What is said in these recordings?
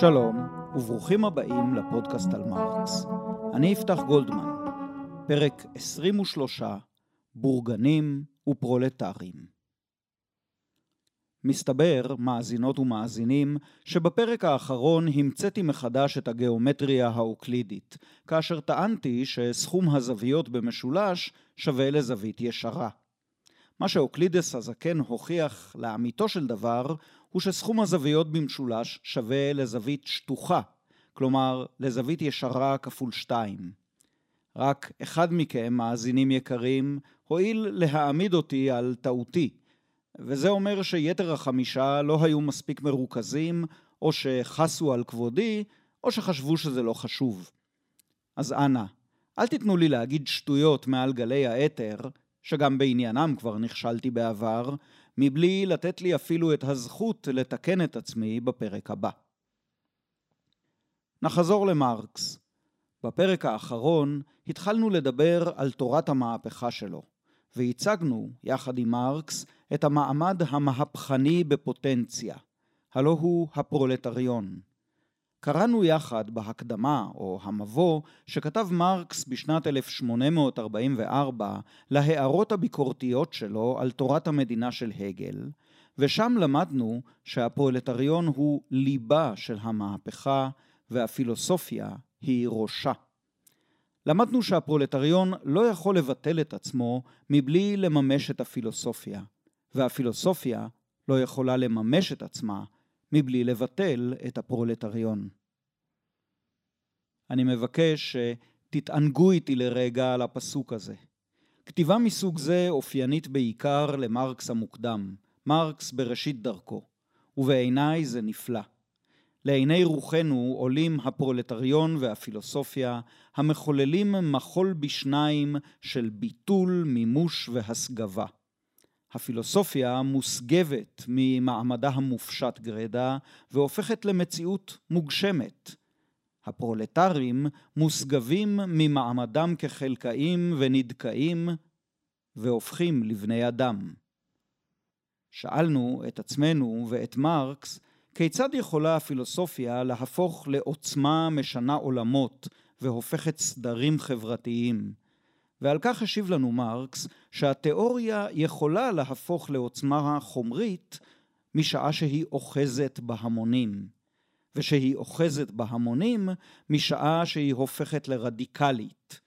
שלום, וברוכים הבאים לפודקאסט על מרקס. אני יפתח גולדמן, פרק 23, בורגנים ופרולטרים. מסתבר, מאזינות ומאזינים, שבפרק האחרון המצאתי מחדש את הגיאומטריה האוקלידית, כאשר טענתי שסכום הזוויות במשולש שווה לזווית ישרה. מה שאוקלידס הזקן הוכיח לאמיתו של דבר, הוא שסכום הזוויות במשולש שווה לזווית שטוחה, כלומר לזווית ישרה כפול שתיים. רק אחד מכם, מאזינים יקרים, הואיל להעמיד אותי על טעותי, וזה אומר שיתר החמישה לא היו מספיק מרוכזים, או שחסו על כבודי, או שחשבו שזה לא חשוב. אז אנא, אל תיתנו לי להגיד שטויות מעל גלי האתר, שגם בעניינם כבר נכשלתי בעבר, מבלי לתת לי אפילו את הזכות לתקן את עצמי בפרק הבא. נחזור למרקס. בפרק האחרון התחלנו לדבר על תורת המהפכה שלו, והצגנו, יחד עם מרקס, את המעמד המהפכני בפוטנציה, הלא הוא הפרולטריון. קראנו יחד בהקדמה או המבוא שכתב מרקס בשנת 1844 להערות הביקורתיות שלו על תורת המדינה של הגל, ושם למדנו שהפרולטריון הוא ליבה של המהפכה והפילוסופיה היא ראשה. למדנו שהפרולטריון לא יכול לבטל את עצמו מבלי לממש את הפילוסופיה, והפילוסופיה לא יכולה לממש את עצמה מבלי לבטל את הפרולטריון. אני מבקש שתתענגו איתי לרגע על הפסוק הזה. כתיבה מסוג זה אופיינית בעיקר למרקס המוקדם, מרקס בראשית דרכו, ובעיניי זה נפלא. לעיני רוחנו עולים הפרולטריון והפילוסופיה, המחוללים מחול בשניים של ביטול, מימוש והסגבה. הפילוסופיה מוסגבת ממעמדה המופשט גרידא והופכת למציאות מוגשמת. הפרולטרים מוסגבים ממעמדם כחלקאים ונדכאים והופכים לבני אדם. שאלנו את עצמנו ואת מרקס כיצד יכולה הפילוסופיה להפוך לעוצמה משנה עולמות והופכת סדרים חברתיים? ועל כך השיב לנו מרקס שהתיאוריה יכולה להפוך לעוצמה חומרית משעה שהיא אוחזת בהמונים, ושהיא אוחזת בהמונים משעה שהיא הופכת לרדיקלית,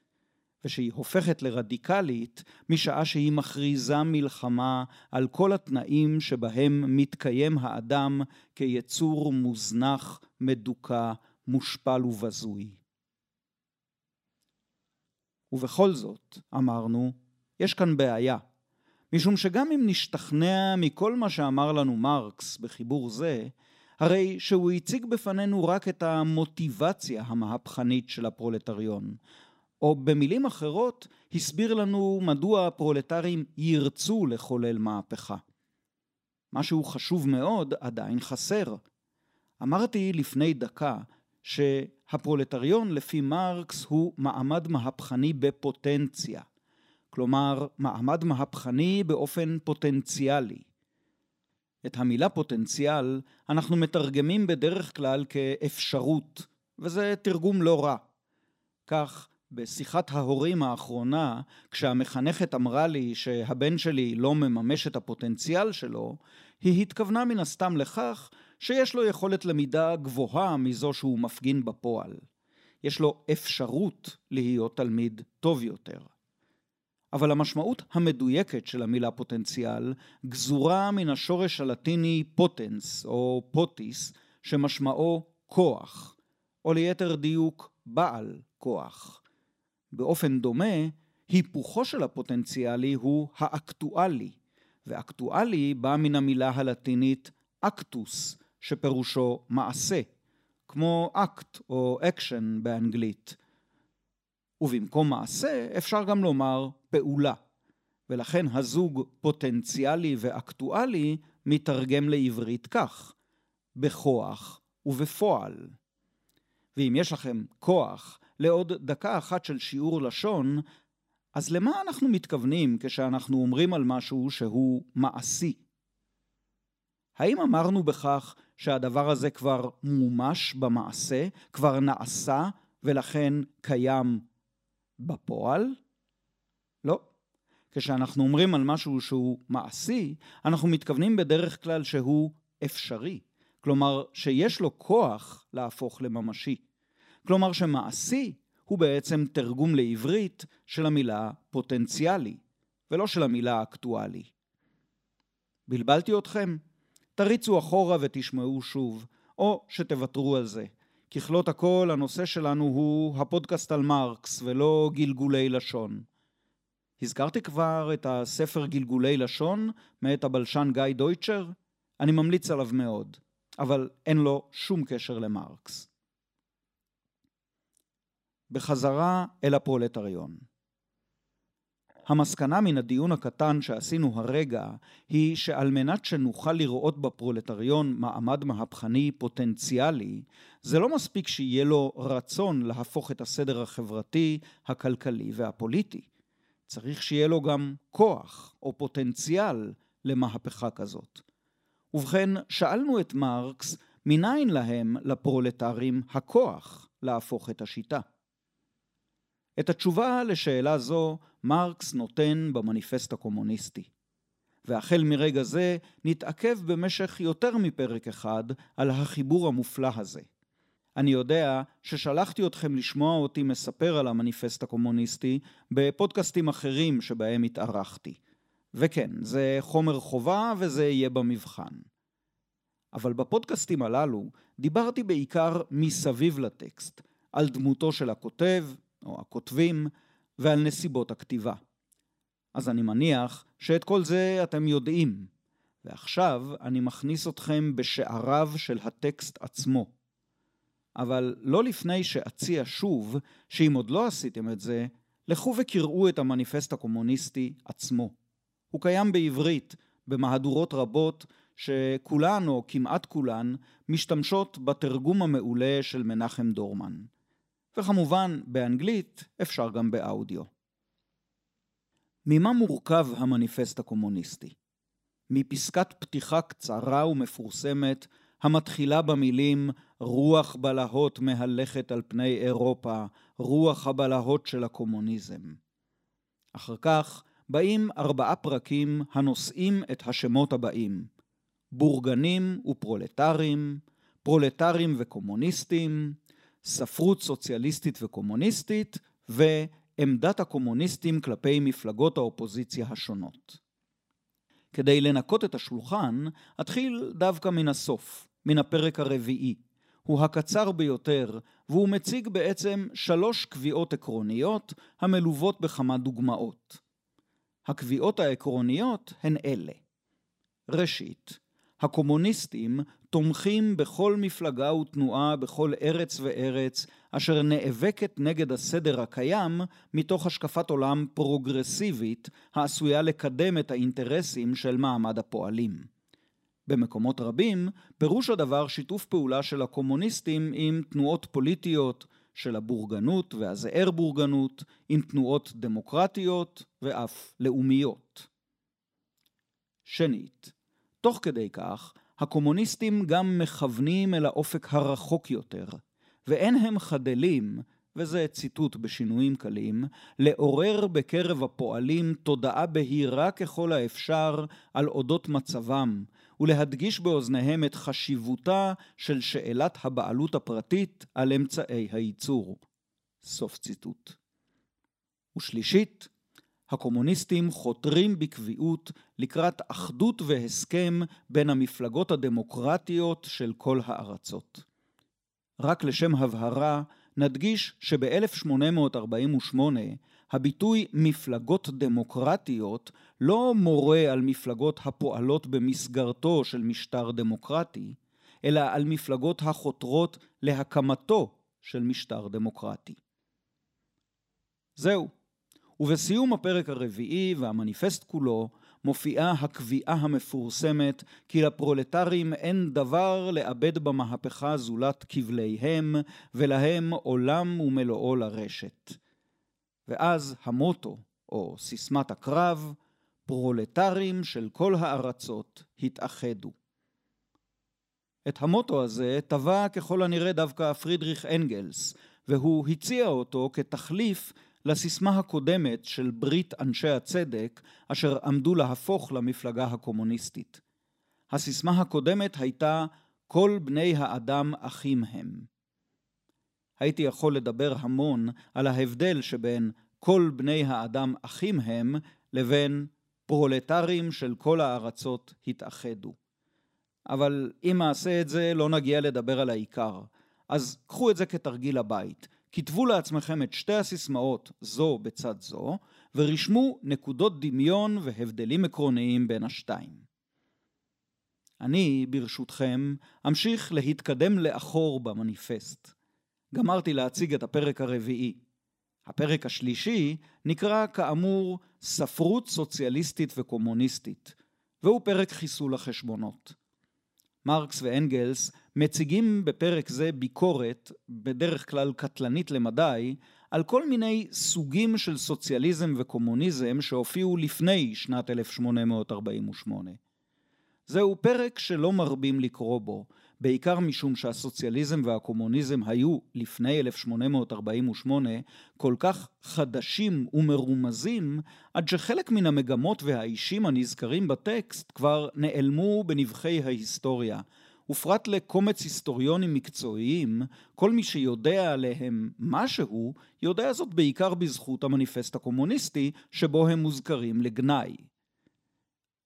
ושהיא הופכת לרדיקלית משעה שהיא מכריזה מלחמה על כל התנאים שבהם מתקיים האדם כיצור מוזנח, מדוכא, מושפל ובזוי. ובכל זאת, אמרנו, יש כאן בעיה. משום שגם אם נשתכנע מכל מה שאמר לנו מרקס בחיבור זה, הרי שהוא הציג בפנינו רק את המוטיבציה המהפכנית של הפרולטריון, או במילים אחרות, הסביר לנו מדוע הפרולטרים ירצו לחולל מהפכה. משהו חשוב מאוד עדיין חסר. אמרתי לפני דקה שהפרולטריון לפי מרקס הוא מעמד מהפכני בפוטנציה, כלומר מעמד מהפכני באופן פוטנציאלי. את המילה פוטנציאל אנחנו מתרגמים בדרך כלל כאפשרות, וזה תרגום לא רע. כך, בשיחת ההורים האחרונה, כשהמחנכת אמרה לי שהבן שלי לא מממש את הפוטנציאל שלו, היא התכוונה מן הסתם לכך שיש לו יכולת למידה גבוהה מזו שהוא מפגין בפועל. יש לו אפשרות להיות תלמיד טוב יותר. אבל המשמעות המדויקת של המילה פוטנציאל גזורה מן השורש הלטיני פוטנס או פוטיס, שמשמעו כוח, או ליתר דיוק בעל כוח. באופן דומה, היפוכו של הפוטנציאלי הוא האקטואלי, ואקטואלי בא מן המילה הלטינית אקטוס, שפירושו מעשה, כמו אקט או אקשן באנגלית. ובמקום מעשה אפשר גם לומר פעולה, ולכן הזוג פוטנציאלי ואקטואלי מתרגם לעברית כך, בכוח ובפועל. ואם יש לכם כוח לעוד דקה אחת של שיעור לשון, אז למה אנחנו מתכוונים כשאנחנו אומרים על משהו שהוא מעשי? האם אמרנו בכך שהדבר הזה כבר מומש במעשה, כבר נעשה ולכן קיים בפועל? לא. כשאנחנו אומרים על משהו שהוא מעשי, אנחנו מתכוונים בדרך כלל שהוא אפשרי. כלומר, שיש לו כוח להפוך לממשי. כלומר שמעשי הוא בעצם תרגום לעברית של המילה פוטנציאלי, ולא של המילה אקטואלי. בלבלתי אתכם? תריצו אחורה ותשמעו שוב, או שתוותרו על זה. ככלות הכל, הנושא שלנו הוא הפודקאסט על מרקס, ולא גלגולי לשון. הזכרתי כבר את הספר גלגולי לשון, מאת הבלשן גיא דויטשר? אני ממליץ עליו מאוד, אבל אין לו שום קשר למרקס. בחזרה אל הפרולטריון. המסקנה מן הדיון הקטן שעשינו הרגע היא שעל מנת שנוכל לראות בפרולטריון מעמד מהפכני פוטנציאלי, זה לא מספיק שיהיה לו רצון להפוך את הסדר החברתי, הכלכלי והפוליטי. צריך שיהיה לו גם כוח או פוטנציאל למהפכה כזאת. ובכן, שאלנו את מרקס, מניין להם, לפרולטרים, הכוח להפוך את השיטה? את התשובה לשאלה זו מרקס נותן במניפסט הקומוניסטי. והחל מרגע זה נתעכב במשך יותר מפרק אחד על החיבור המופלא הזה. אני יודע ששלחתי אתכם לשמוע אותי מספר על המניפסט הקומוניסטי בפודקאסטים אחרים שבהם התארחתי. וכן, זה חומר חובה וזה יהיה במבחן. אבל בפודקאסטים הללו דיברתי בעיקר מסביב לטקסט, על דמותו של הכותב, או הכותבים, ועל נסיבות הכתיבה. אז אני מניח שאת כל זה אתם יודעים, ועכשיו אני מכניס אתכם בשעריו של הטקסט עצמו. אבל לא לפני שאציע שוב, שאם עוד לא עשיתם את זה, לכו וקראו את המניפסט הקומוניסטי עצמו. הוא קיים בעברית, במהדורות רבות, שכולן או כמעט כולן משתמשות בתרגום המעולה של מנחם דורמן. וכמובן באנגלית אפשר גם באודיו. ממה מורכב המניפסט הקומוניסטי? מפסקת פתיחה קצרה ומפורסמת המתחילה במילים רוח בלהות מהלכת על פני אירופה, רוח הבלהות של הקומוניזם. אחר כך באים ארבעה פרקים הנושאים את השמות הבאים בורגנים ופרולטרים, פרולטרים וקומוניסטים, ספרות סוציאליסטית וקומוניסטית ועמדת הקומוניסטים כלפי מפלגות האופוזיציה השונות. כדי לנקות את השולחן, אתחיל דווקא מן הסוף, מן הפרק הרביעי. הוא הקצר ביותר, והוא מציג בעצם שלוש קביעות עקרוניות המלוות בכמה דוגמאות. הקביעות העקרוניות הן אלה: ראשית, הקומוניסטים תומכים בכל מפלגה ותנועה בכל ארץ וארץ אשר נאבקת נגד הסדר הקיים מתוך השקפת עולם פרוגרסיבית העשויה לקדם את האינטרסים של מעמד הפועלים. במקומות רבים פירוש הדבר שיתוף פעולה של הקומוניסטים עם תנועות פוליטיות של הבורגנות והזער בורגנות, עם תנועות דמוקרטיות ואף לאומיות. שנית, תוך כדי כך, הקומוניסטים גם מכוונים אל האופק הרחוק יותר, ואין הם חדלים, וזה ציטוט בשינויים קלים, לעורר בקרב הפועלים תודעה בהירה ככל האפשר על אודות מצבם, ולהדגיש באוזניהם את חשיבותה של שאלת הבעלות הפרטית על אמצעי הייצור. סוף ציטוט. ושלישית, הקומוניסטים חותרים בקביעות לקראת אחדות והסכם בין המפלגות הדמוקרטיות של כל הארצות. רק לשם הבהרה, נדגיש שב-1848 הביטוי מפלגות דמוקרטיות לא מורה על מפלגות הפועלות במסגרתו של משטר דמוקרטי, אלא על מפלגות החותרות להקמתו של משטר דמוקרטי. זהו. ובסיום הפרק הרביעי והמניפסט כולו, מופיעה הקביעה המפורסמת כי לפרולטרים אין דבר לאבד במהפכה זולת כבליהם, ולהם עולם ומלואו לרשת. ואז המוטו, או סיסמת הקרב, פרולטרים של כל הארצות התאחדו. את המוטו הזה טבע ככל הנראה דווקא פרידריך אנגלס, והוא הציע אותו כתחליף לסיסמה הקודמת של ברית אנשי הצדק, אשר עמדו להפוך למפלגה הקומוניסטית. הסיסמה הקודמת הייתה כל בני האדם אחים הם. הייתי יכול לדבר המון על ההבדל שבין כל בני האדם אחים הם לבין פרולטרים של כל הארצות התאחדו. אבל אם אעשה את זה לא נגיע לדבר על העיקר. אז קחו את זה כתרגיל הבית. כתבו לעצמכם את שתי הסיסמאות זו בצד זו, ורשמו נקודות דמיון והבדלים עקרוניים בין השתיים. אני, ברשותכם, אמשיך להתקדם לאחור במניפסט. גמרתי להציג את הפרק הרביעי. הפרק השלישי נקרא כאמור ספרות סוציאליסטית וקומוניסטית, והוא פרק חיסול החשבונות. מרקס ואנגלס מציגים בפרק זה ביקורת, בדרך כלל קטלנית למדי, על כל מיני סוגים של סוציאליזם וקומוניזם שהופיעו לפני שנת 1848. זהו פרק שלא מרבים לקרוא בו, בעיקר משום שהסוציאליזם והקומוניזם היו לפני 1848 כל כך חדשים ומרומזים, עד שחלק מן המגמות והאישים הנזכרים בטקסט כבר נעלמו בנבחי ההיסטוריה. ופרט לקומץ היסטוריונים מקצועיים, כל מי שיודע עליהם משהו, יודע זאת בעיקר בזכות המניפסט הקומוניסטי, שבו הם מוזכרים לגנאי.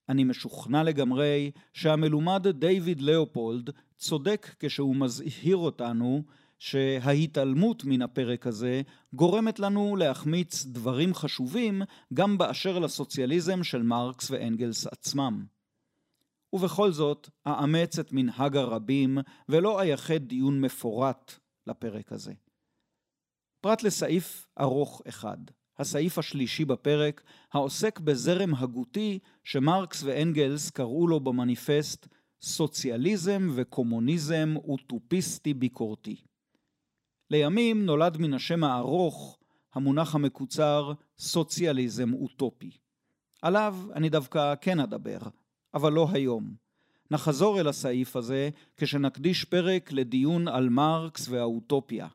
אני משוכנע לגמרי שהמלומד דיוויד לאופולד צודק כשהוא מזהיר אותנו שההתעלמות מן הפרק הזה גורמת לנו להחמיץ דברים חשובים גם באשר לסוציאליזם של מרקס ואנגלס עצמם. ובכל זאת, אאמץ את מנהג הרבים ולא אייחד דיון מפורט לפרק הזה. פרט לסעיף ארוך אחד, הסעיף השלישי בפרק, העוסק בזרם הגותי שמרקס ואנגלס קראו לו במניפסט סוציאליזם וקומוניזם אוטופיסטי ביקורתי. לימים נולד מן השם הארוך המונח המקוצר סוציאליזם אוטופי. עליו אני דווקא כן אדבר, אבל לא היום. נחזור אל הסעיף הזה כשנקדיש פרק לדיון על מרקס והאוטופיה,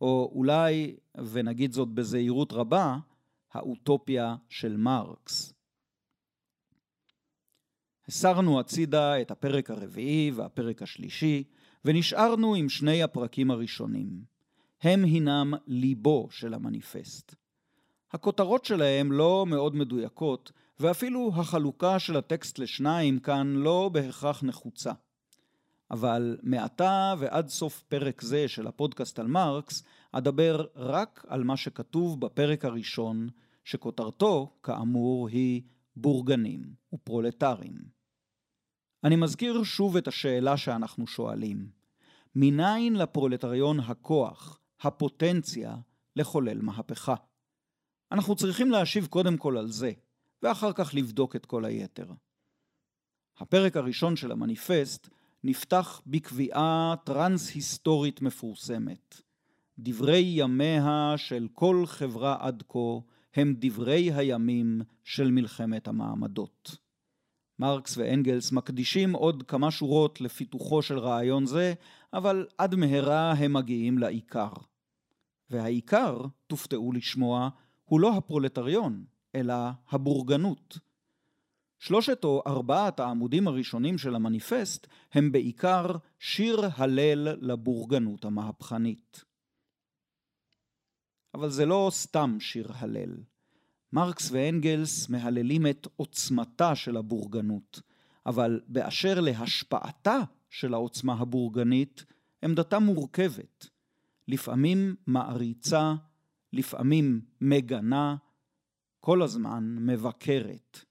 או אולי, ונגיד זאת בזהירות רבה, האוטופיה של מרקס. הסרנו הצידה את הפרק הרביעי והפרק השלישי, ונשארנו עם שני הפרקים הראשונים. הם הינם ליבו של המניפסט. הכותרות שלהם לא מאוד מדויקות, ואפילו החלוקה של הטקסט לשניים כאן לא בהכרח נחוצה. אבל מעתה ועד סוף פרק זה של הפודקאסט על מרקס, אדבר רק על מה שכתוב בפרק הראשון, שכותרתו, כאמור, היא בורגנים ופרולטרים. אני מזכיר שוב את השאלה שאנחנו שואלים. מניין לפרולטריון הכוח, הפוטנציה, לחולל מהפכה? אנחנו צריכים להשיב קודם כל על זה, ואחר כך לבדוק את כל היתר. הפרק הראשון של המניפסט נפתח בקביעה טרנס-היסטורית מפורסמת. דברי ימיה של כל חברה עד כה הם דברי הימים של מלחמת המעמדות. מרקס ואנגלס מקדישים עוד כמה שורות לפיתוחו של רעיון זה, אבל עד מהרה הם מגיעים לעיקר. והעיקר, תופתעו לשמוע, הוא לא הפרולטריון, אלא הבורגנות. שלושת או ארבעת העמודים הראשונים של המניפסט הם בעיקר שיר הלל לבורגנות המהפכנית. אבל זה לא סתם שיר הלל. מרקס ואנגלס מהללים את עוצמתה של הבורגנות, אבל באשר להשפעתה של העוצמה הבורגנית, עמדתה מורכבת. לפעמים מעריצה, לפעמים מגנה, כל הזמן מבקרת.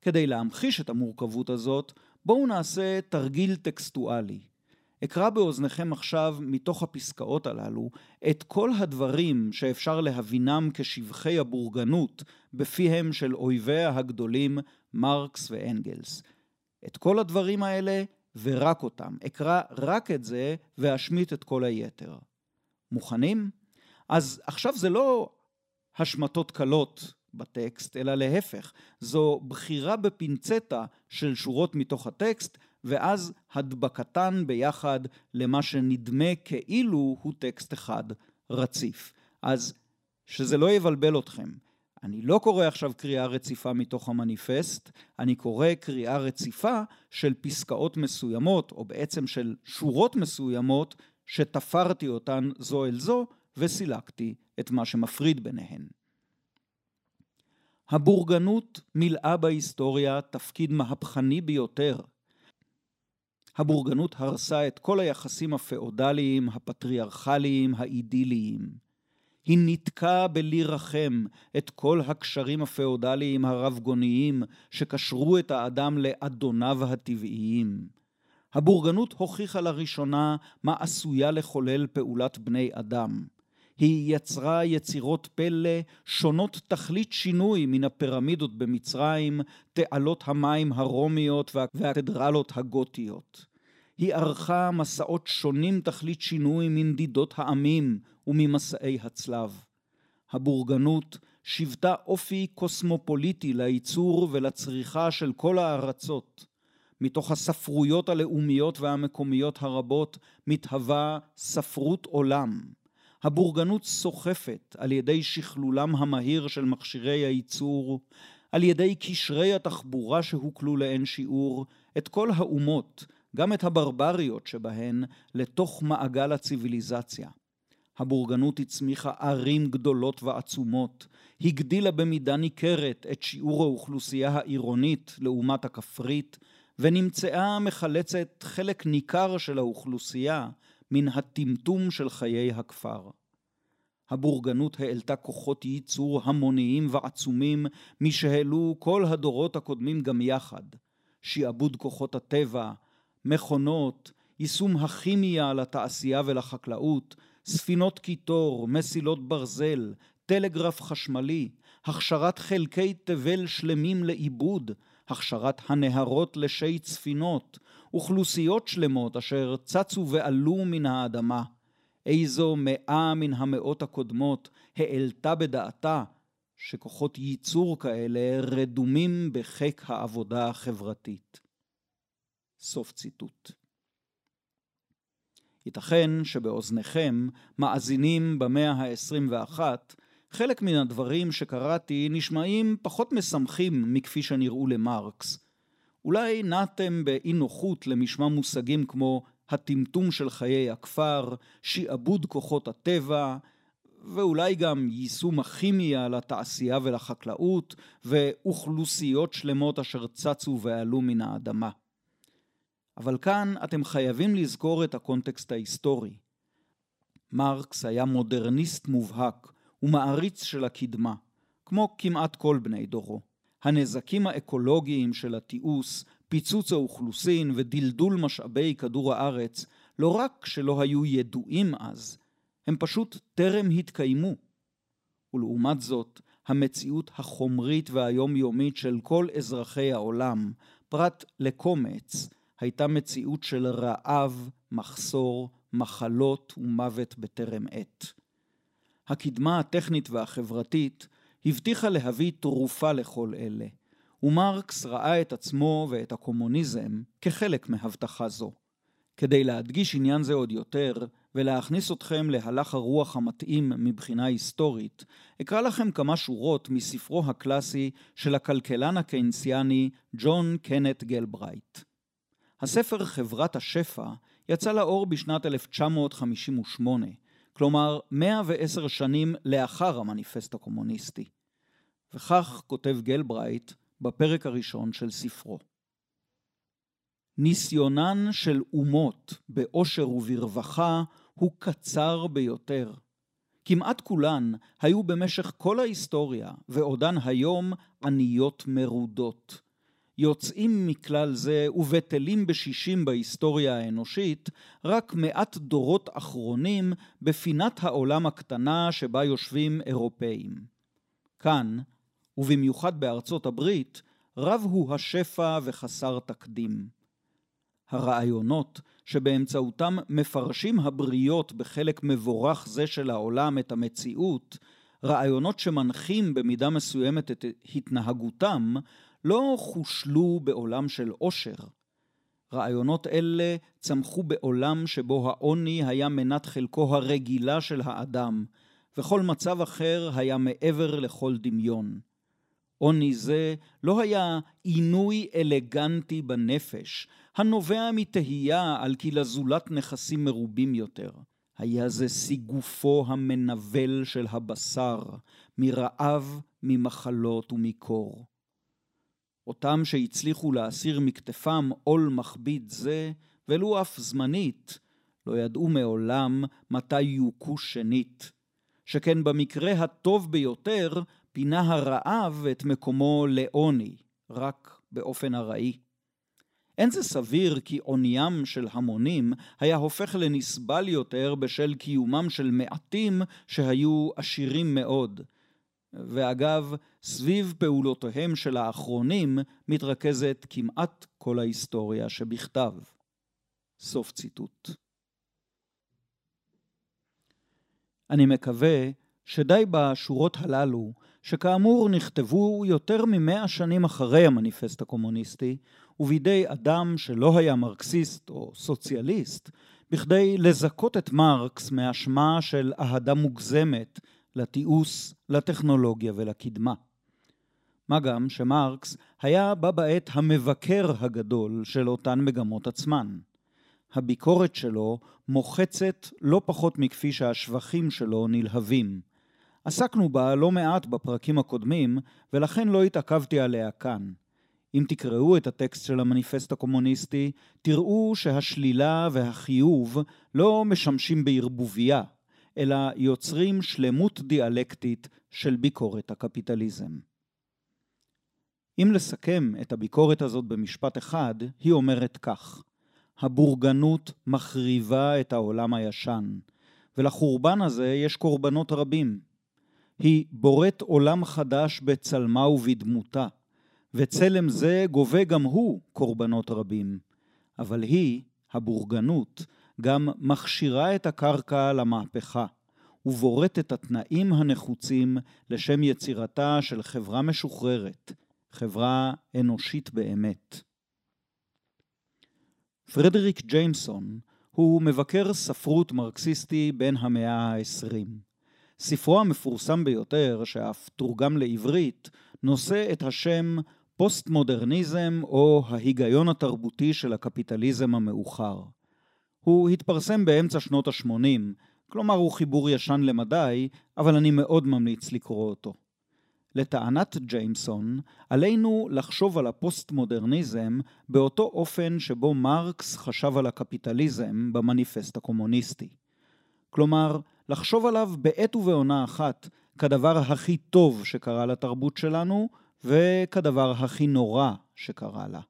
כדי להמחיש את המורכבות הזאת, בואו נעשה תרגיל טקסטואלי. אקרא באוזניכם עכשיו מתוך הפסקאות הללו את כל הדברים שאפשר להבינם כשבחי הבורגנות בפיהם של אויביה הגדולים מרקס ואנגלס. את כל הדברים האלה ורק אותם. אקרא רק את זה ואשמיט את כל היתר. מוכנים? אז עכשיו זה לא השמטות קלות בטקסט, אלא להפך, זו בחירה בפינצטה של שורות מתוך הטקסט, ואז הדבקתן ביחד למה שנדמה כאילו הוא טקסט אחד רציף. אז שזה לא יבלבל אתכם. אני לא קורא עכשיו קריאה רציפה מתוך המניפסט, אני קורא קריאה רציפה של פסקאות מסוימות, או בעצם של שורות מסוימות, שתפרתי אותן זו אל זו, וסילקתי את מה שמפריד ביניהן. הבורגנות מילאה בהיסטוריה תפקיד מהפכני ביותר. הבורגנות הרסה את כל היחסים הפאודליים, הפטריארכליים, האידיליים. היא ניתקה בלי רחם את כל הקשרים הפאודליים הרבגוניים שקשרו את האדם לאדוניו הטבעיים. הבורגנות הוכיחה לראשונה מה עשויה לחולל פעולת בני אדם. היא יצרה יצירות פלא שונות תכלית שינוי מן הפירמידות במצרים, תעלות המים הרומיות והקתדרלות הגותיות. היא ערכה מסעות שונים תכלית שינוי מנדידות העמים וממסעי הצלב. הבורגנות שיוותה אופי קוסמופוליטי לייצור ולצריכה של כל הארצות. מתוך הספרויות הלאומיות והמקומיות הרבות מתהווה ספרות עולם. הבורגנות סוחפת על ידי שכלולם המהיר של מכשירי הייצור, על ידי קשרי התחבורה שהוקלו לאין שיעור, את כל האומות, גם את הברבריות שבהן, לתוך מעגל הציוויליזציה. הבורגנות הצמיחה ערים גדולות ועצומות, הגדילה במידה ניכרת את שיעור האוכלוסייה העירונית לעומת הכפרית, ונמצאה מחלצת חלק ניכר של האוכלוסייה מן הטמטום של חיי הכפר. הבורגנות העלתה כוחות ייצור המוניים ועצומים משהעלו כל הדורות הקודמים גם יחד. שעבוד כוחות הטבע, מכונות, יישום הכימיה לתעשייה ולחקלאות, ספינות קיטור, מסילות ברזל, טלגרף חשמלי, הכשרת חלקי תבל שלמים לעיבוד, הכשרת הנהרות לשי צפינות, אוכלוסיות שלמות אשר צצו ועלו מן האדמה. איזו מאה מן המאות הקודמות העלתה בדעתה שכוחות ייצור כאלה רדומים בחיק העבודה החברתית. סוף ציטוט. ייתכן שבאוזניכם, מאזינים במאה ה-21, חלק מן הדברים שקראתי נשמעים פחות משמחים מכפי שנראו למרקס. אולי נעתם באי נוחות למשמע מושגים כמו הטמטום של חיי הכפר, שעבוד כוחות הטבע, ואולי גם יישום הכימיה לתעשייה ולחקלאות, ואוכלוסיות שלמות אשר צצו ועלו מן האדמה. אבל כאן אתם חייבים לזכור את הקונטקסט ההיסטורי. מרקס היה מודרניסט מובהק ומעריץ של הקדמה, כמו כמעט כל בני דורו. הנזקים האקולוגיים של התיעוש, פיצוץ האוכלוסין ודלדול משאבי כדור הארץ לא רק שלא היו ידועים אז, הם פשוט טרם התקיימו. ולעומת זאת, המציאות החומרית והיומיומית של כל אזרחי העולם, פרט לקומץ, הייתה מציאות של רעב, מחסור, מחלות ומוות בטרם עת. הקדמה הטכנית והחברתית הבטיחה להביא תרופה לכל אלה, ומרקס ראה את עצמו ואת הקומוניזם כחלק מהבטחה זו. כדי להדגיש עניין זה עוד יותר, ולהכניס אתכם להלך הרוח המתאים מבחינה היסטורית, אקרא לכם כמה שורות מספרו הקלאסי של הכלכלן הקיינסיאני ג'ון קנט גלברייט. הספר חברת השפע יצא לאור בשנת 1958, כלומר 110 שנים לאחר המניפסט הקומוניסטי. וכך כותב גלברייט בפרק הראשון של ספרו. ניסיונן של אומות באושר וברווחה הוא קצר ביותר. כמעט כולן היו במשך כל ההיסטוריה, ועודן היום עניות מרודות. יוצאים מכלל זה ובטלים בשישים בהיסטוריה האנושית רק מעט דורות אחרונים בפינת העולם הקטנה שבה יושבים אירופאים. כאן, ובמיוחד בארצות הברית, רב הוא השפע וחסר תקדים. הרעיונות שבאמצעותם מפרשים הבריות בחלק מבורך זה של העולם את המציאות, רעיונות שמנחים במידה מסוימת את התנהגותם, לא חושלו בעולם של עושר. רעיונות אלה צמחו בעולם שבו העוני היה מנת חלקו הרגילה של האדם, וכל מצב אחר היה מעבר לכל דמיון. עוני זה לא היה עינוי אלגנטי בנפש, הנובע מתהייה על כי לזולת נכסים מרובים יותר. היה זה סיגופו המנבל של הבשר, מרעב, ממחלות ומקור. אותם שהצליחו להסיר מכתפם עול מכביד זה, ולו אף זמנית, לא ידעו מעולם מתי יוכו שנית. שכן במקרה הטוב ביותר, פינה הרעב את מקומו לעוני, רק באופן ארעי. אין זה סביר כי עוניים של המונים היה הופך לנסבל יותר בשל קיומם של מעטים שהיו עשירים מאוד. ואגב, סביב פעולותיהם של האחרונים מתרכזת כמעט כל ההיסטוריה שבכתב. סוף ציטוט. אני מקווה שדי בשורות הללו, שכאמור נכתבו יותר ממאה שנים אחרי המניפסט הקומוניסטי, ובידי אדם שלא היה מרקסיסט או סוציאליסט, בכדי לזכות את מרקס מאשמה של אהדה מוגזמת לתיעוש, לטכנולוגיה ולקדמה. מה גם שמרקס היה בה בעת המבקר הגדול של אותן מגמות עצמן. הביקורת שלו מוחצת לא פחות מכפי שהשבחים שלו נלהבים. עסקנו בה לא מעט בפרקים הקודמים, ולכן לא התעכבתי עליה כאן. אם תקראו את הטקסט של המניפסט הקומוניסטי, תראו שהשלילה והחיוב לא משמשים בערבוביה, אלא יוצרים שלמות דיאלקטית של ביקורת הקפיטליזם. אם לסכם את הביקורת הזאת במשפט אחד, היא אומרת כך: הבורגנות מחריבה את העולם הישן, ולחורבן הזה יש קורבנות רבים. היא בוראת עולם חדש בצלמה ובדמותה, וצלם זה גובה גם הוא קורבנות רבים. אבל היא, הבורגנות, גם מכשירה את הקרקע למהפכה, ובוראת את התנאים הנחוצים לשם יצירתה של חברה משוחררת, חברה אנושית באמת. פרדריק ג'יימסון הוא מבקר ספרות מרקסיסטי בן המאה ה-20. ספרו המפורסם ביותר, שאף תורגם לעברית, נושא את השם פוסט-מודרניזם או ההיגיון התרבותי של הקפיטליזם המאוחר. הוא התפרסם באמצע שנות ה-80, כלומר הוא חיבור ישן למדי, אבל אני מאוד ממליץ לקרוא אותו. לטענת ג'יימסון, עלינו לחשוב על הפוסט-מודרניזם באותו אופן שבו מרקס חשב על הקפיטליזם במניפסט הקומוניסטי. כלומר, לחשוב עליו בעת ובעונה אחת כדבר הכי טוב שקרה לתרבות שלנו, וכדבר הכי נורא שקרה לה.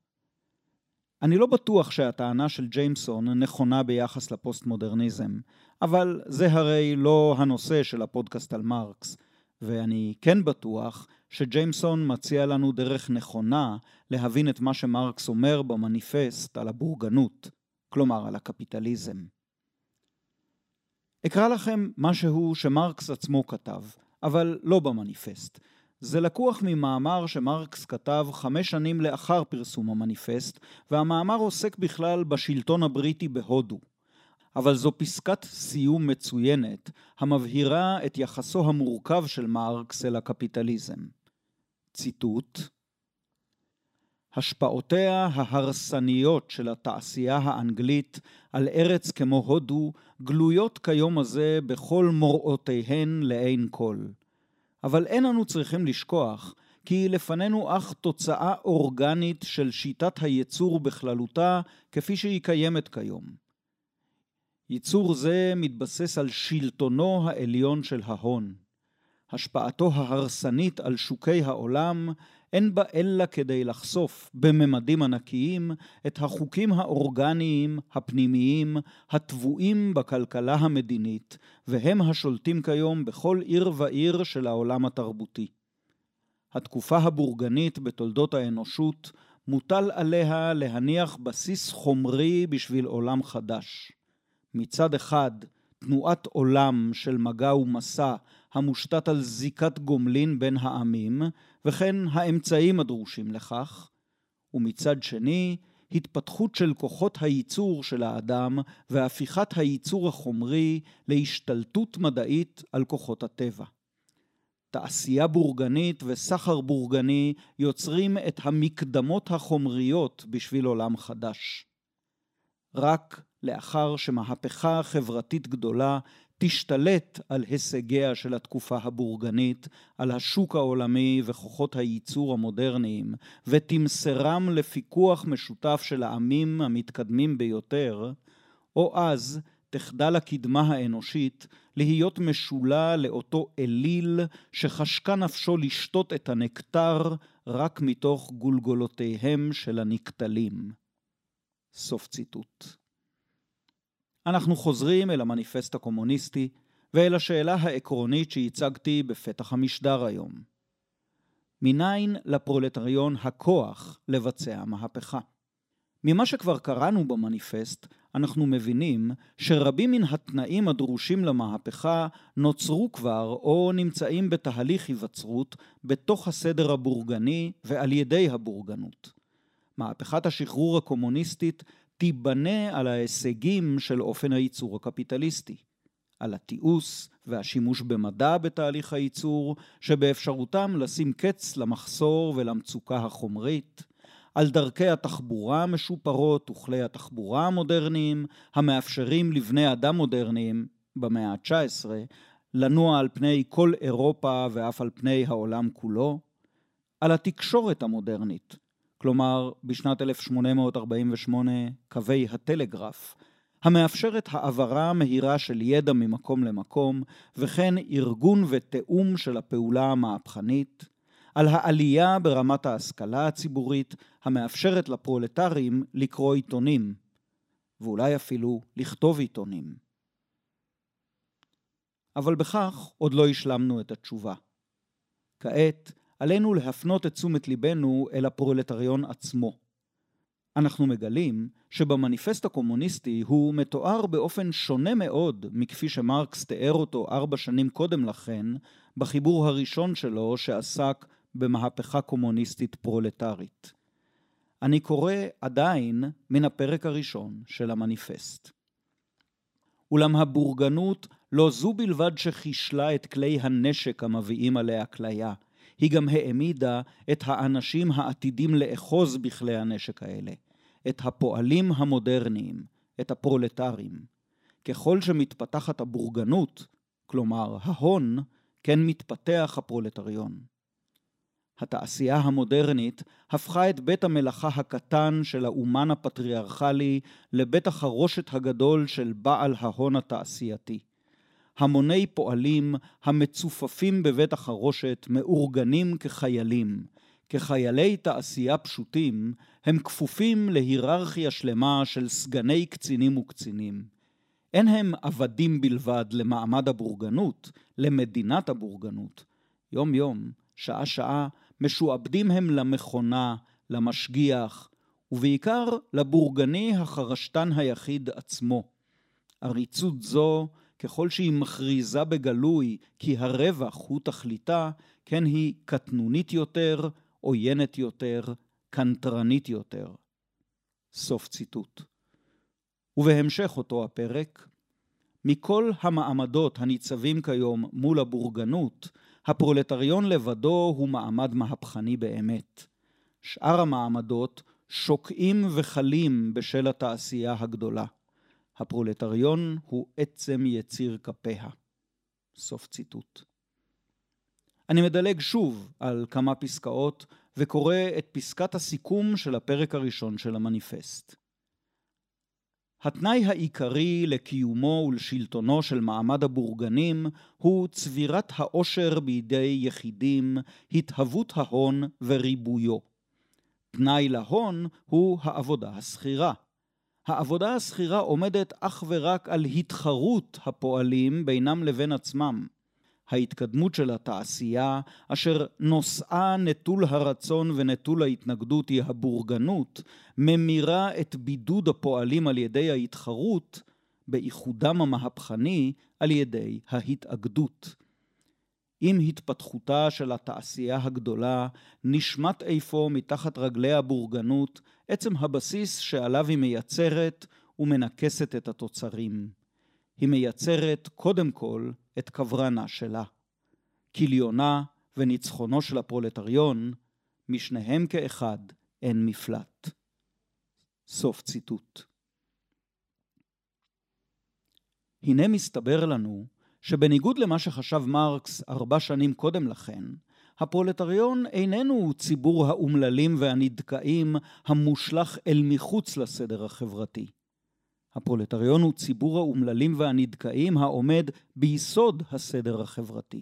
אני לא בטוח שהטענה של ג'יימסון נכונה ביחס לפוסט-מודרניזם, אבל זה הרי לא הנושא של הפודקאסט על מרקס, ואני כן בטוח שג'יימסון מציע לנו דרך נכונה להבין את מה שמרקס אומר במניפסט על הבורגנות, כלומר על הקפיטליזם. אקרא לכם משהו שמרקס עצמו כתב, אבל לא במניפסט, זה לקוח ממאמר שמרקס כתב חמש שנים לאחר פרסום המניפסט, והמאמר עוסק בכלל בשלטון הבריטי בהודו. אבל זו פסקת סיום מצוינת, המבהירה את יחסו המורכב של מרקס אל הקפיטליזם. ציטוט השפעותיה ההרסניות של התעשייה האנגלית על ארץ כמו הודו גלויות כיום הזה בכל מוראותיהן לעין כל. אבל אין אנו צריכים לשכוח כי לפנינו אך תוצאה אורגנית של שיטת הייצור בכללותה כפי שהיא קיימת כיום. ייצור זה מתבסס על שלטונו העליון של ההון. השפעתו ההרסנית על שוקי העולם, אין בה אלא כדי לחשוף בממדים ענקיים את החוקים האורגניים, הפנימיים, הטבועים בכלכלה המדינית, והם השולטים כיום בכל עיר ועיר של העולם התרבותי. התקופה הבורגנית בתולדות האנושות, מוטל עליה להניח בסיס חומרי בשביל עולם חדש. מצד אחד, תנועת עולם של מגע ומסע המושתת על זיקת גומלין בין העמים, וכן האמצעים הדרושים לכך, ומצד שני, התפתחות של כוחות הייצור של האדם והפיכת הייצור החומרי להשתלטות מדעית על כוחות הטבע. תעשייה בורגנית וסחר בורגני יוצרים את המקדמות החומריות בשביל עולם חדש. רק לאחר שמהפכה חברתית גדולה תשתלט על הישגיה של התקופה הבורגנית, על השוק העולמי וכוחות הייצור המודרניים, ותמסרם לפיקוח משותף של העמים המתקדמים ביותר, או אז תחדל הקדמה האנושית להיות משולה לאותו אליל שחשקה נפשו לשתות את הנקטר רק מתוך גולגולותיהם של הנקטלים. סוף ציטוט. אנחנו חוזרים אל המניפסט הקומוניסטי ואל השאלה העקרונית שהצגתי בפתח המשדר היום. מניין לפרולטריון הכוח לבצע מהפכה? ממה שכבר קראנו במניפסט, אנחנו מבינים שרבים מן התנאים הדרושים למהפכה נוצרו כבר או נמצאים בתהליך היווצרות בתוך הסדר הבורגני ועל ידי הבורגנות. מהפכת השחרור הקומוניסטית תיבנה על ההישגים של אופן הייצור הקפיטליסטי, על התיעוש והשימוש במדע בתהליך הייצור, שבאפשרותם לשים קץ למחסור ולמצוקה החומרית, על דרכי התחבורה המשופרות וכלי התחבורה המודרניים, המאפשרים לבני אדם מודרניים במאה ה-19 לנוע על פני כל אירופה ואף על פני העולם כולו, על התקשורת המודרנית, כלומר בשנת 1848 קווי הטלגרף, המאפשרת העברה מהירה של ידע ממקום למקום, וכן ארגון ותיאום של הפעולה המהפכנית, על העלייה ברמת ההשכלה הציבורית המאפשרת לפרולטרים לקרוא עיתונים, ואולי אפילו לכתוב עיתונים. אבל בכך עוד לא השלמנו את התשובה. כעת עלינו להפנות את תשומת ליבנו אל הפרולטריון עצמו. אנחנו מגלים שבמניפסט הקומוניסטי הוא מתואר באופן שונה מאוד מכפי שמרקס תיאר אותו ארבע שנים קודם לכן, בחיבור הראשון שלו שעסק במהפכה קומוניסטית פרולטרית. אני קורא עדיין מן הפרק הראשון של המניפסט. אולם הבורגנות לא זו בלבד שחישלה את כלי הנשק המביאים עליה כליה, היא גם העמידה את האנשים העתידים לאחוז בכלי הנשק האלה, את הפועלים המודרניים, את הפרולטרים. ככל שמתפתחת הבורגנות, כלומר ההון, כן מתפתח הפרולטריון. התעשייה המודרנית הפכה את בית המלאכה הקטן של האומן הפטריארכלי לבית החרושת הגדול של בעל ההון התעשייתי. המוני פועלים המצופפים בבית החרושת מאורגנים כחיילים. כחיילי תעשייה פשוטים, הם כפופים להיררכיה שלמה של סגני קצינים וקצינים. אין הם עבדים בלבד למעמד הבורגנות, למדינת הבורגנות. יום יום, שעה שעה, משועבדים הם למכונה, למשגיח, ובעיקר לבורגני החרשתן היחיד עצמו. עריצות זו ככל שהיא מכריזה בגלוי כי הרווח הוא תכליתה, כן היא קטנונית יותר, עוינת יותר, קנטרנית יותר. סוף ציטוט. ובהמשך אותו הפרק, מכל המעמדות הניצבים כיום מול הבורגנות, הפרולטריון לבדו הוא מעמד מהפכני באמת. שאר המעמדות שוקעים וחלים בשל התעשייה הגדולה. הפרולטריון הוא עצם יציר כפיה. סוף ציטוט. אני מדלג שוב על כמה פסקאות וקורא את פסקת הסיכום של הפרק הראשון של המניפסט. התנאי העיקרי לקיומו ולשלטונו של מעמד הבורגנים הוא צבירת העושר בידי יחידים, התהוות ההון וריבויו. תנאי להון הוא העבודה השכירה. העבודה השכירה עומדת אך ורק על התחרות הפועלים בינם לבין עצמם. ההתקדמות של התעשייה, אשר נושאה נטול הרצון ונטול ההתנגדות היא הבורגנות, ממירה את בידוד הפועלים על ידי ההתחרות, באיחודם המהפכני על ידי ההתאגדות. עם התפתחותה של התעשייה הגדולה, נשמט אפוא מתחת רגלי הבורגנות עצם הבסיס שעליו היא מייצרת ומנכסת את התוצרים. היא מייצרת קודם כל את קברנה שלה. כליונה וניצחונו של הפרולטריון, משניהם כאחד אין מפלט. סוף ציטוט. הנה מסתבר לנו שבניגוד למה שחשב מרקס ארבע שנים קודם לכן, הפרולטריון איננו ציבור האומללים והנדכאים המושלך אל מחוץ לסדר החברתי. הפרולטריון הוא ציבור האומללים והנדכאים העומד ביסוד הסדר החברתי.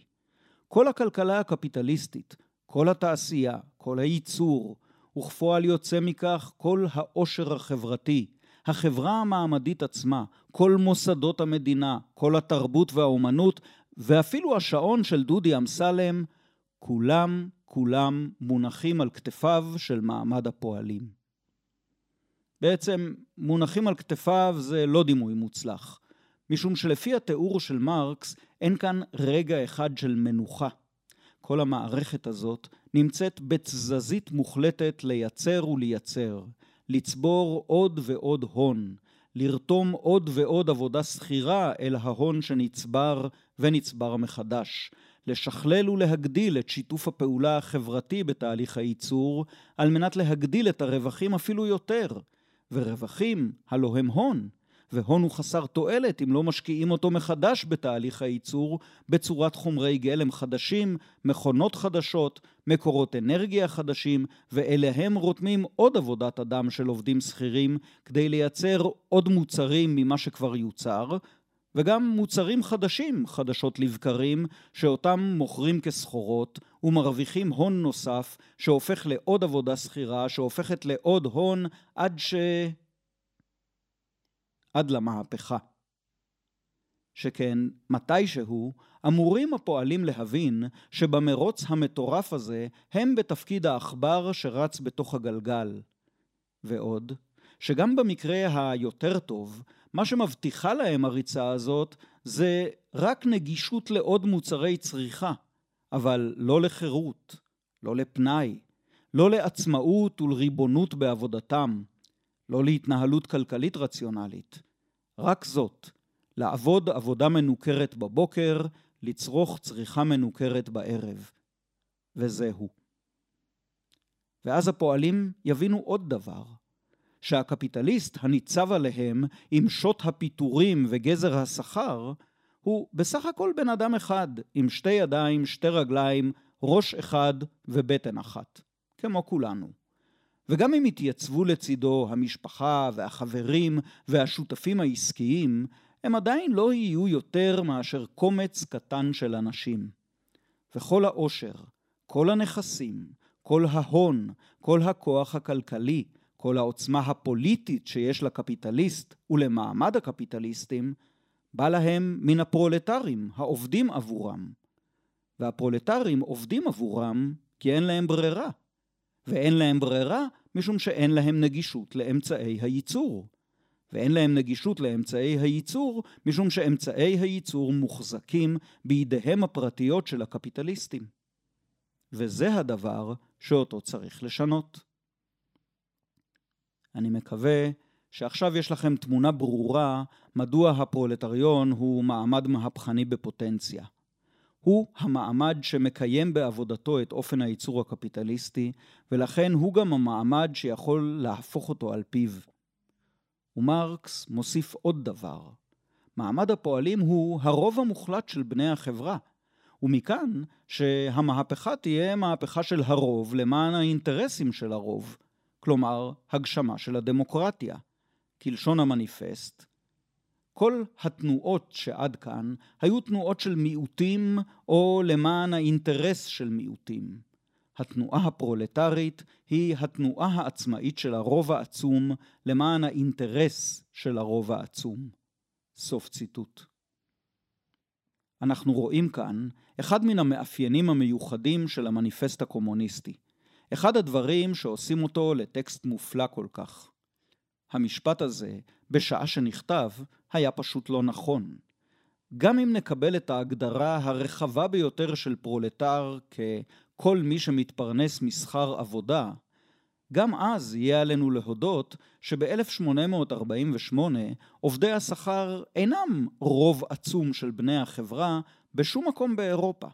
כל הכלכלה הקפיטליסטית, כל התעשייה, כל הייצור, וכפועל יוצא מכך כל העושר החברתי, החברה המעמדית עצמה, כל מוסדות המדינה, כל התרבות והאומנות, ואפילו השעון של דודי אמסלם, כולם, כולם מונחים על כתפיו של מעמד הפועלים. בעצם, מונחים על כתפיו זה לא דימוי מוצלח, משום שלפי התיאור של מרקס, אין כאן רגע אחד של מנוחה. כל המערכת הזאת נמצאת בתזזית מוחלטת לייצר ולייצר, לצבור עוד ועוד הון, לרתום עוד ועוד עבודה שכירה אל ההון שנצבר ונצבר מחדש, לשכלל ולהגדיל את שיתוף הפעולה החברתי בתהליך הייצור, על מנת להגדיל את הרווחים אפילו יותר, ורווחים, הלא הם הון, והון הוא חסר תועלת אם לא משקיעים אותו מחדש בתהליך הייצור בצורת חומרי גלם חדשים, מכונות חדשות, מקורות אנרגיה חדשים, ואליהם רותמים עוד עבודת אדם של עובדים שכירים כדי לייצר עוד מוצרים ממה שכבר יוצר, וגם מוצרים חדשים, חדשות לבקרים, שאותם מוכרים כסחורות ומרוויחים הון נוסף שהופך לעוד עבודה שכירה, שהופכת לעוד הון עד ש... עד למהפכה. שכן מתישהו אמורים הפועלים להבין שבמרוץ המטורף הזה הם בתפקיד העכבר שרץ בתוך הגלגל. ועוד, שגם במקרה היותר טוב, מה שמבטיחה להם הריצה הזאת זה רק נגישות לעוד מוצרי צריכה, אבל לא לחירות, לא לפנאי, לא לעצמאות ולריבונות בעבודתם, לא להתנהלות כלכלית רציונלית. רק זאת, לעבוד עבודה מנוכרת בבוקר, לצרוך צריכה מנוכרת בערב. וזהו. ואז הפועלים יבינו עוד דבר, שהקפיטליסט הניצב עליהם עם שוט הפיטורים וגזר השכר, הוא בסך הכל בן אדם אחד, עם שתי ידיים, שתי רגליים, ראש אחד ובטן אחת, כמו כולנו. וגם אם יתייצבו לצידו המשפחה והחברים והשותפים העסקיים, הם עדיין לא יהיו יותר מאשר קומץ קטן של אנשים. וכל העושר, כל הנכסים, כל ההון, כל הכוח הכלכלי, כל העוצמה הפוליטית שיש לקפיטליסט ולמעמד הקפיטליסטים, בא להם מן הפרולטרים העובדים עבורם. והפרולטרים עובדים עבורם כי אין להם ברירה. ואין להם ברירה משום שאין להם נגישות לאמצעי הייצור. ואין להם נגישות לאמצעי הייצור משום שאמצעי הייצור מוחזקים בידיהם הפרטיות של הקפיטליסטים. וזה הדבר שאותו צריך לשנות. אני מקווה שעכשיו יש לכם תמונה ברורה מדוע הפרולטריון הוא מעמד מהפכני בפוטנציה. הוא המעמד שמקיים בעבודתו את אופן הייצור הקפיטליסטי, ולכן הוא גם המעמד שיכול להפוך אותו על פיו. ומרקס מוסיף עוד דבר. מעמד הפועלים הוא הרוב המוחלט של בני החברה, ומכאן שהמהפכה תהיה מהפכה של הרוב למען האינטרסים של הרוב, כלומר הגשמה של הדמוקרטיה. כלשון המניפסט, כל התנועות שעד כאן היו תנועות של מיעוטים או למען האינטרס של מיעוטים. התנועה הפרולטרית היא התנועה העצמאית של הרוב העצום למען האינטרס של הרוב העצום. סוף ציטוט. אנחנו רואים כאן אחד מן המאפיינים המיוחדים של המניפסט הקומוניסטי. אחד הדברים שעושים אותו לטקסט מופלא כל כך. המשפט הזה, בשעה שנכתב, היה פשוט לא נכון. גם אם נקבל את ההגדרה הרחבה ביותר של פרולטר ככל מי שמתפרנס משכר עבודה, גם אז יהיה עלינו להודות שב-1848 עובדי השכר אינם רוב עצום של בני החברה בשום מקום באירופה.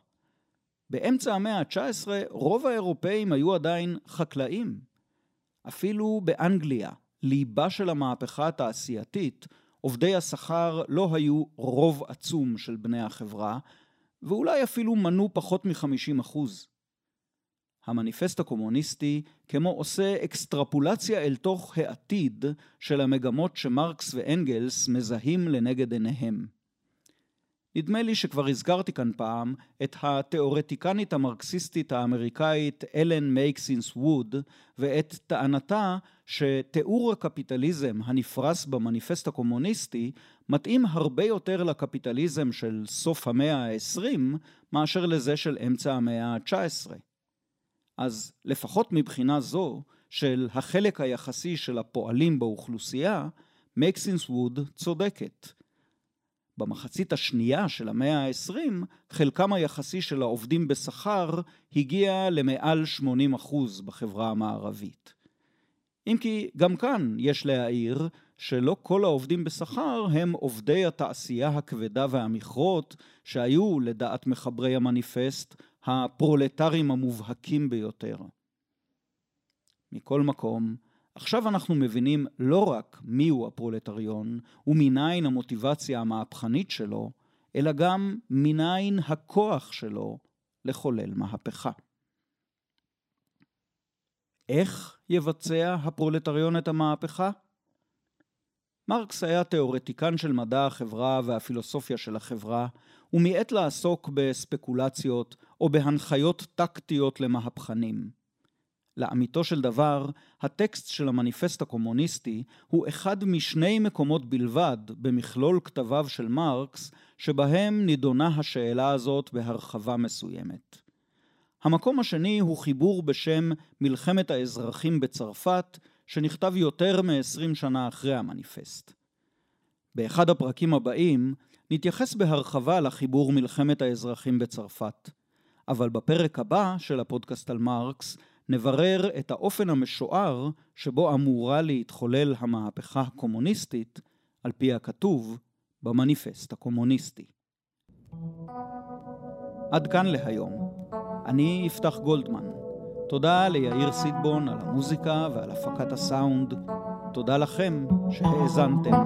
באמצע המאה ה-19 רוב האירופאים היו עדיין חקלאים. אפילו באנגליה, ליבה של המהפכה התעשייתית, עובדי השכר לא היו רוב עצום של בני החברה, ואולי אפילו מנו פחות מ-50%. המניפסט הקומוניסטי כמו עושה אקסטרפולציה אל תוך העתיד של המגמות שמרקס ואנגלס מזהים לנגד עיניהם. נדמה לי שכבר הזכרתי כאן פעם את התיאורטיקנית המרקסיסטית האמריקאית אלן מייקסינס ווד ואת טענתה שתיאור הקפיטליזם הנפרס במניפסט הקומוניסטי מתאים הרבה יותר לקפיטליזם של סוף המאה ה-20 מאשר לזה של אמצע המאה ה-19. אז לפחות מבחינה זו של החלק היחסי של הפועלים באוכלוסייה, מקסינס ווד צודקת. במחצית השנייה של המאה ה-20, חלקם היחסי של העובדים בשכר הגיע למעל 80% בחברה המערבית. אם כי גם כאן יש להעיר שלא כל העובדים בשכר הם עובדי התעשייה הכבדה והמכרות שהיו, לדעת מחברי המניפסט, הפרולטרים המובהקים ביותר. מכל מקום, עכשיו אנחנו מבינים לא רק מיהו הפרולטריון ומניין המוטיבציה המהפכנית שלו, אלא גם מניין הכוח שלו לחולל מהפכה. איך יבצע הפרולטריון את המהפכה? מרקס היה תיאורטיקן של מדע החברה והפילוסופיה של החברה, ומיעט לעסוק בספקולציות או בהנחיות טקטיות למהפכנים. לאמיתו של דבר, הטקסט של המניפסט הקומוניסטי הוא אחד משני מקומות בלבד במכלול כתביו של מרקס, שבהם נידונה השאלה הזאת בהרחבה מסוימת. המקום השני הוא חיבור בשם מלחמת האזרחים בצרפת, שנכתב יותר מ-20 שנה אחרי המניפסט. באחד הפרקים הבאים נתייחס בהרחבה לחיבור מלחמת האזרחים בצרפת, אבל בפרק הבא של הפודקאסט על מרקס נברר את האופן המשוער שבו אמורה להתחולל המהפכה הקומוניסטית, על פי הכתוב במניפסט הקומוניסטי. עד כאן להיום. אני יפתח גולדמן. תודה ליאיר סיטבון על המוזיקה ועל הפקת הסאונד. תודה לכם שהאזנתם.